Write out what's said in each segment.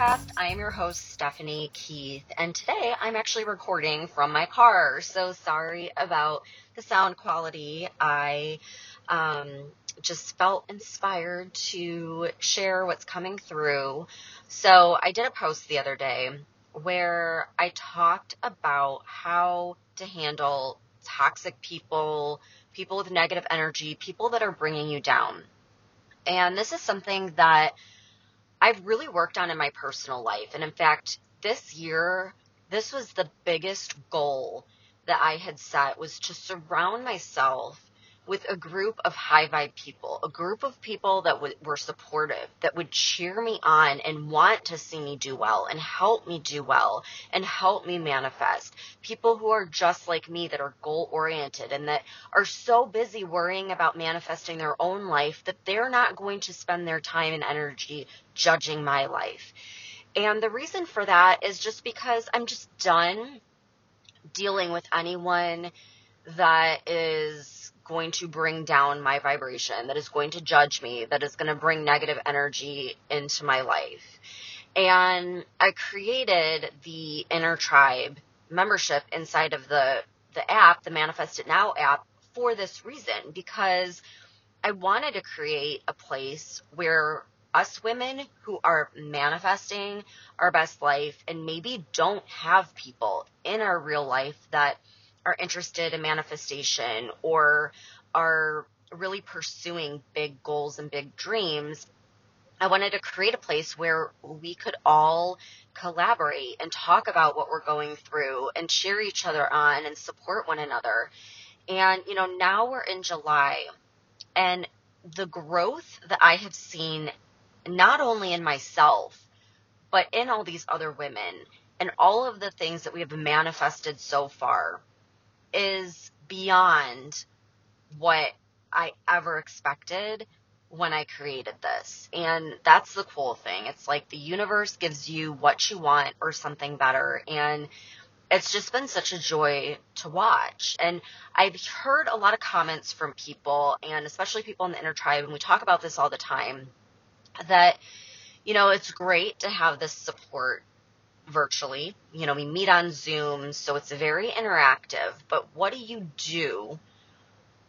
podcast. I am your host, Stephanie Keith, and today I'm actually recording from my car. So sorry about the sound quality. I um, just felt inspired to share what's coming through. So I did a post the other day where I talked about how to handle toxic people, people with negative energy, people that are bringing you down. And this is something that I've really worked on in my personal life. And in fact, this year, this was the biggest goal that I had set was to surround myself with a group of high vibe people, a group of people that w- were supportive, that would cheer me on and want to see me do well and help me do well and help me manifest. People who are just like me that are goal oriented and that are so busy worrying about manifesting their own life that they're not going to spend their time and energy judging my life. And the reason for that is just because I'm just done dealing with anyone that is going to bring down my vibration, that is going to judge me, that is going to bring negative energy into my life. And I created the Inner Tribe membership inside of the the app, the Manifest It Now app, for this reason because I wanted to create a place where us women who are manifesting our best life and maybe don't have people in our real life that are interested in manifestation or are really pursuing big goals and big dreams, I wanted to create a place where we could all collaborate and talk about what we're going through and cheer each other on and support one another. And, you know, now we're in July and the growth that I have seen not only in myself, but in all these other women and all of the things that we have manifested so far is beyond what I ever expected when I created this. And that's the cool thing. It's like the universe gives you what you want or something better. And it's just been such a joy to watch. And I've heard a lot of comments from people, and especially people in the inner tribe, and we talk about this all the time, that, you know, it's great to have this support virtually. You know, we meet on Zoom, so it's very interactive. But what do you do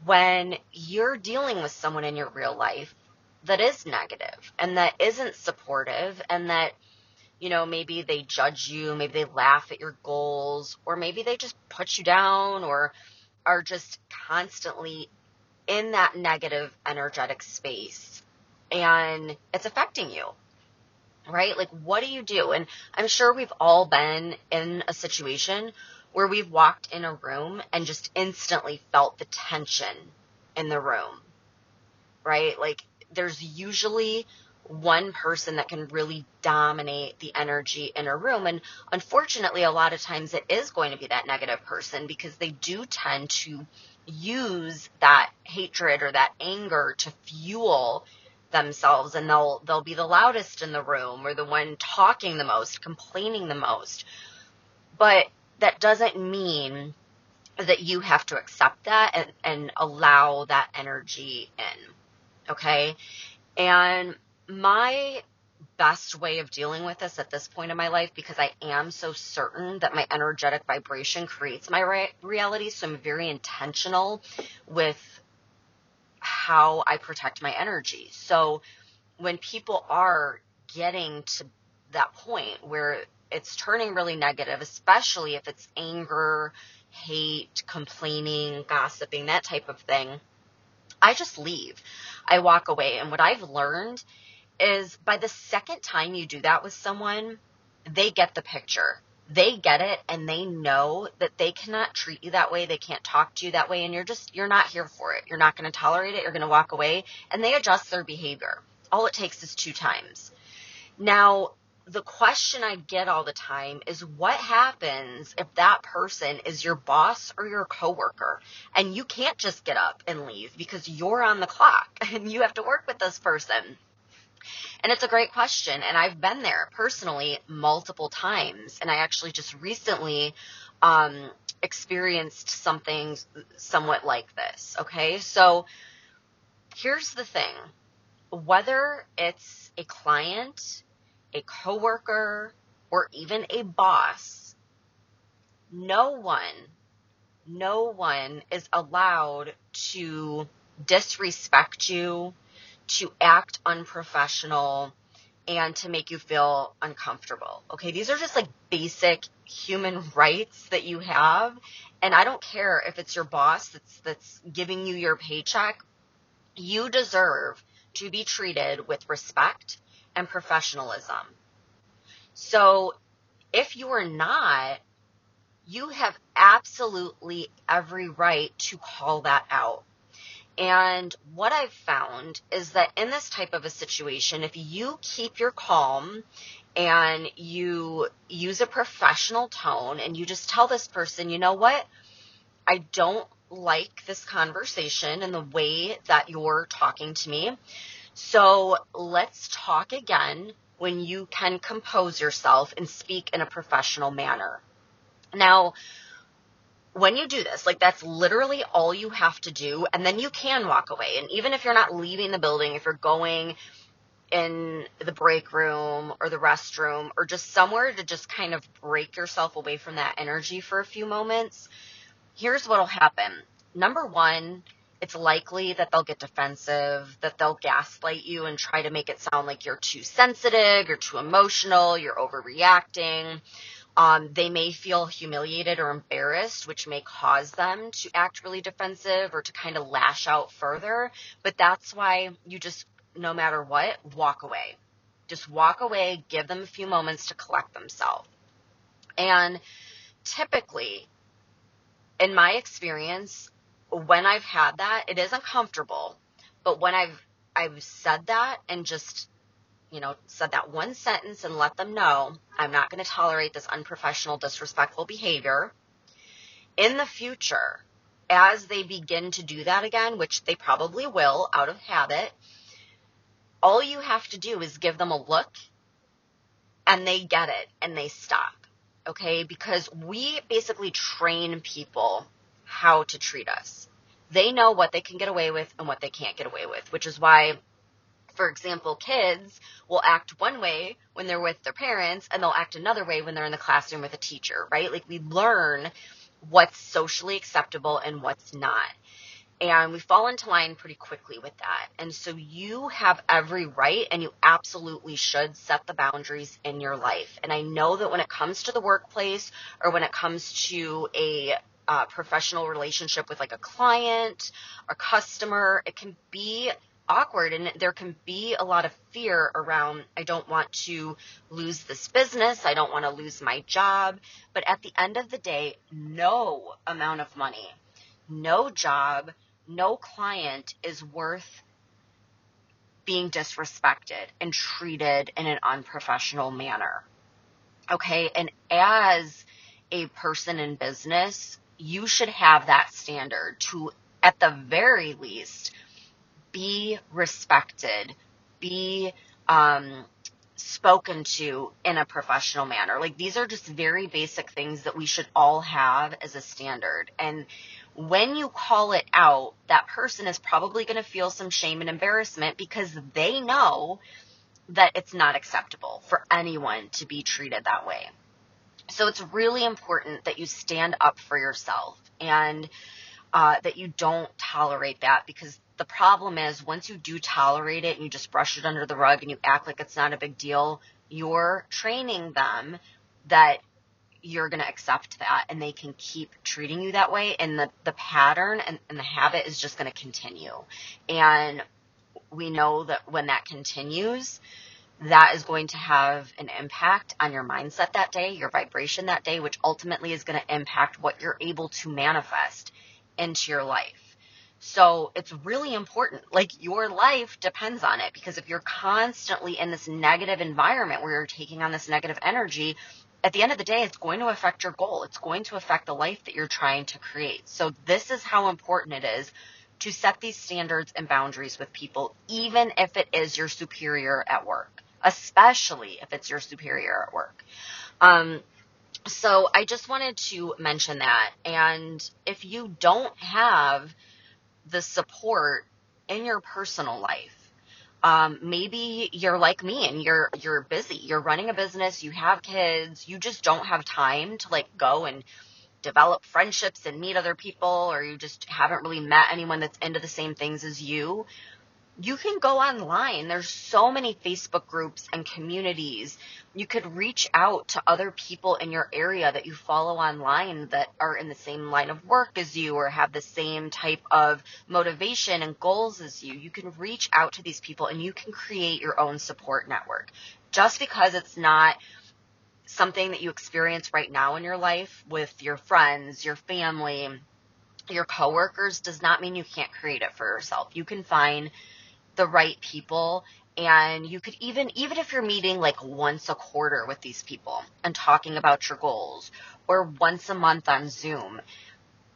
when you're dealing with someone in your real life that is negative and that isn't supportive and that, you know, maybe they judge you, maybe they laugh at your goals, or maybe they just put you down or are just constantly in that negative energetic space and it's affecting you right? Like, what do you do? And I'm sure we've all been in a situation where we've walked in a room and just instantly felt the tension in the room, right? Like, there's usually one person that can really dominate the energy in a room. And unfortunately, a lot of times it is going to be that negative person because they do tend to use that hatred or that anger to fuel themselves and they'll they'll be the loudest in the room or the one talking the most, complaining the most. But that doesn't mean that you have to accept that and, and allow that energy in. Okay? And my best way of dealing with this at this point in my life because I am so certain that my energetic vibration creates my re- reality. So I'm very intentional with how I protect my energy. So when people are getting to that point where it's turning really negative, especially if it's anger, hate, complaining, gossiping, that type of thing, I just leave. I walk away. And what I've learned is by the second time you do that with someone, they get the picture they get it and they know that they cannot treat you that way. They can't talk to you that way. And you're just, you're not here for it. You're not going to tolerate it. You're going to walk away and they adjust their behavior. All it takes is two times. Now, the question I get all the time is what happens if that person is your boss or your coworker and you can't just get up and leave because you're on the clock and you have to work with this person? And it's a great question. And I've been there personally multiple times. And I actually just recently um, experienced something somewhat like this. Okay. So here's the thing whether it's a client, a coworker, or even a boss, no one, no one is allowed to disrespect you, to act unprofessional, and to make you feel uncomfortable. Okay, these are just like basic human rights that you have. And I don't care if it's your boss that's that's giving you your paycheck. You deserve to be treated with respect and professionalism. So if you are not, you have absolutely every right to call that out. And what I've found is that in this type of a situation, if you keep your calm and you use a professional tone and you just tell this person, you know what? I don't like this conversation and the way that you're talking to me. So let's talk again when you can compose yourself and speak in a professional manner. Now, when you do this, like that's literally all you have to do, and then you can walk away. And even if you're not leaving the building, if you're going in the break room or the restroom or just somewhere to just kind of break yourself away from that energy for a few moments, here's what'll happen. Number one, it's likely that they'll get defensive, that they'll gaslight you and try to make it sound like you're too sensitive, you're too emotional, you're overreacting. Um, they may feel humiliated or embarrassed, which may cause them to act really defensive or to kind of lash out further. But that's why you just, no matter what, walk away. Just walk away, give them a few moments to collect themselves. And typically, in my experience, when I've had that, it is uncomfortable. But when I've I've said that and just you know, said that one sentence and let them know I'm not going to tolerate this unprofessional, disrespectful behavior. In the future, as they begin to do that again, which they probably will out of habit, all you have to do is give them a look and they get it and they stop. Okay? Because we basically train people how to treat us. They know what they can get away with and what they can't get away with, which is why for example, kids will act one way when they're with their parents and they'll act another way when they're in the classroom with a teacher, right? Like we learn what's socially acceptable and what's not. And we fall into line pretty quickly with that. And so you have every right and you absolutely should set the boundaries in your life. And I know that when it comes to the workplace or when it comes to a uh, professional relationship with like a client or customer, it can be awkward and there can be a lot of fear around I don't want to lose this business, I don't want to lose my job, but at the end of the day, no amount of money, no job, no client is worth being disrespected and treated in an unprofessional manner. Okay? And as a person in business, you should have that standard to at the very least be respected, be um, spoken to in a professional manner. Like these are just very basic things that we should all have as a standard. And when you call it out, that person is probably going to feel some shame and embarrassment because they know that it's not acceptable for anyone to be treated that way. So it's really important that you stand up for yourself and uh, that you don't tolerate that because the problem is once you do tolerate it and you just brush it under the rug and you act like it's not a big deal, you're training them that you're going to accept that and they can keep treating you that way and the, the pattern and, and the habit is just going to continue. And we know that when that continues, that is going to have an impact on your mindset that day, your vibration that day, which ultimately is going to impact what you're able to manifest into your life. So it's really important. Like your life depends on it because if you're constantly in this negative environment where you're taking on this negative energy, at the end of the day, it's going to affect your goal. It's going to affect the life that you're trying to create. So this is how important it is to set these standards and boundaries with people, even if it is your superior at work, especially if it's your superior at work. Um, so I just wanted to mention that. And if you don't have the support in your personal life, Um, maybe you're like me and you're you're busy. You're running a business, you have kids, you just don't have time to like go and develop friendships and meet other people or you just haven't really met anyone that's into the same things as you you can go online. There's so many Facebook groups and communities. You could reach out to other people in your area that you follow online that are in the same line of work as you or have the same type of motivation and goals as you. You can reach out to these people and you can create your own support network. Just because it's not something that you experience right now in your life with your friends, your family, your coworkers does not mean you can't create it for yourself. You can find the right people. And you could even even if you're meeting like once a quarter with these people and talking about your goals or once a month on Zoom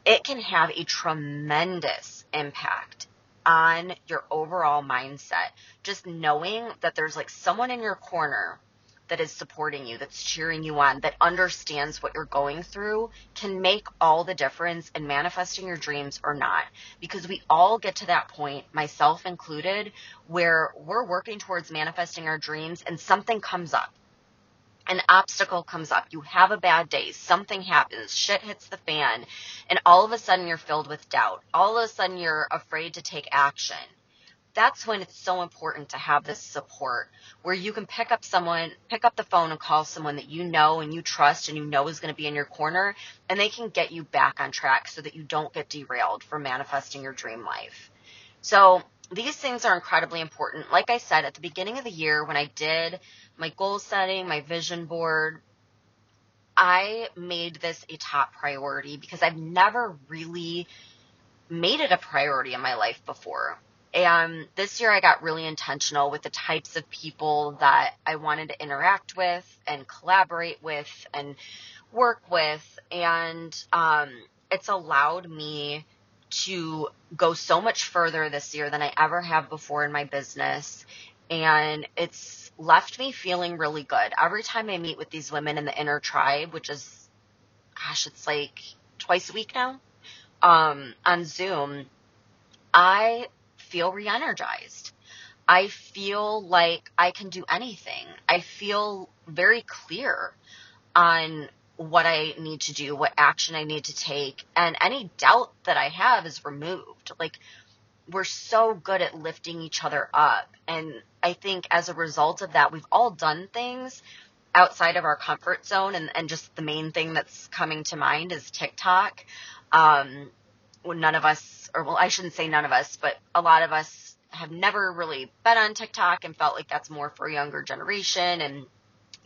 it can have a tremendous impact on your overall mindset. Just knowing that there's like someone in your corner that is supporting you, that's cheering you on, that understands what you're going through can make all the difference in manifesting your dreams or not. Because we all get to that point, myself included, where we're working towards manifesting our dreams and something comes up. An obstacle comes up. You have a bad day. Something happens. Shit hits the fan. And all of a sudden you're filled with doubt. All of a sudden you're afraid to take action that's when it's so important to have this support where you can pick up someone, pick up the phone and call someone that you know and you trust and you know is going to be in your corner and they can get you back on track so that you don't get derailed from manifesting your dream life. So these things are incredibly important. Like I said, at the beginning of the year when I did my goal setting, my vision board, I made this a top priority because I've never really made it a priority in my life before. And this year I got really intentional with the types of people that I wanted to interact with and collaborate with and work with. And um, it's allowed me to go so much further this year than I ever have before in my business. And it's left me feeling really good. Every time I meet with these women in the inner tribe, which is, gosh, it's like twice a week now, um, on Zoom, I feel re energized. I feel like I can do anything. I feel very clear on what I need to do, what action I need to take, and any doubt that I have is removed. Like, we're so good at lifting each other up. And I think as a result of that, we've all done things outside of our comfort zone. And, and just the main thing that's coming to mind is TikTok. Um, none of us or well, I shouldn't say none of us, but a lot of us have never really been on TikTok and felt like that's more for a younger generation and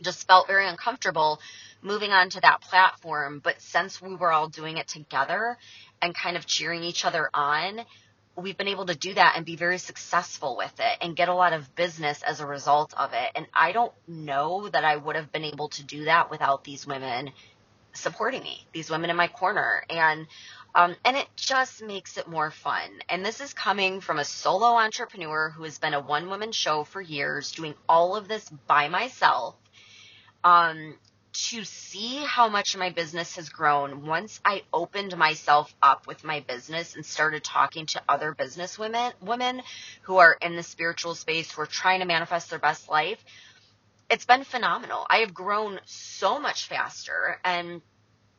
just felt very uncomfortable moving on to that platform. But since we were all doing it together and kind of cheering each other on, we've been able to do that and be very successful with it and get a lot of business as a result of it. And I don't know that I would have been able to do that without these women supporting me, these women in my corner. And um, and it just makes it more fun. And this is coming from a solo entrepreneur who has been a one woman show for years, doing all of this by myself. Um, to see how much my business has grown once I opened myself up with my business and started talking to other business women, women who are in the spiritual space, who are trying to manifest their best life. It's been phenomenal. I have grown so much faster and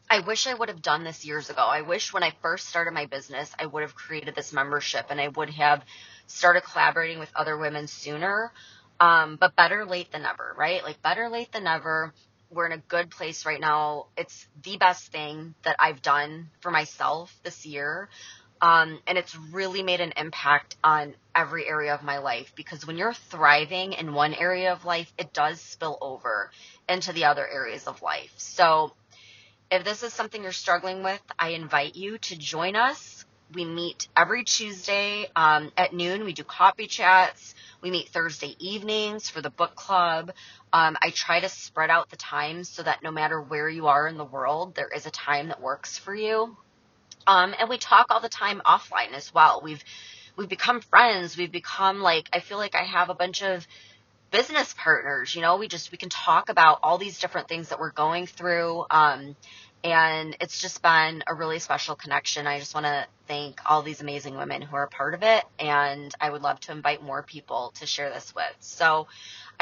I wish I would have done this years ago. I wish when I first started my business, I would have created this membership and I would have started collaborating with other women sooner. Um, but better late than never, right? Like better late than never. We're in a good place right now. It's the best thing that I've done for myself this year. Um, and it's really made an impact on every area of my life because when you're thriving in one area of life, it does spill over into the other areas of life. So if this is something you're struggling with, I invite you to join us. We meet every Tuesday um, at noon. We do coffee chats. We meet Thursday evenings for the book club. Um, I try to spread out the times so that no matter where you are in the world, there is a time that works for you. Um, and we talk all the time offline as well. We've we've become friends. We've become like I feel like I have a bunch of business partners. You know, we just we can talk about all these different things that we're going through. Um, and it's just been a really special connection. I just want to thank all these amazing women who are a part of it. And I would love to invite more people to share this with. So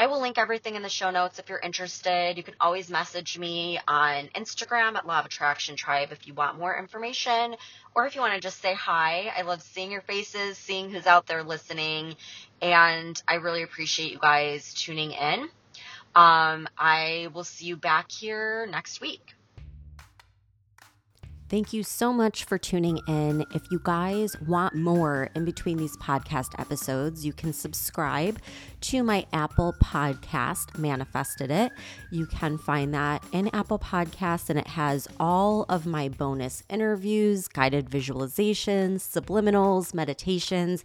I will link everything in the show notes if you're interested. You can always message me on Instagram at Law of Attraction Tribe if you want more information or if you want to just say hi. I love seeing your faces, seeing who's out there listening, and I really appreciate you guys tuning in. Um, I will see you back here next week. Thank you so much for tuning in. If you guys want more in between these podcast episodes, you can subscribe to my Apple Podcast, Manifested It. You can find that in Apple Podcasts, and it has all of my bonus interviews, guided visualizations, subliminals, meditations,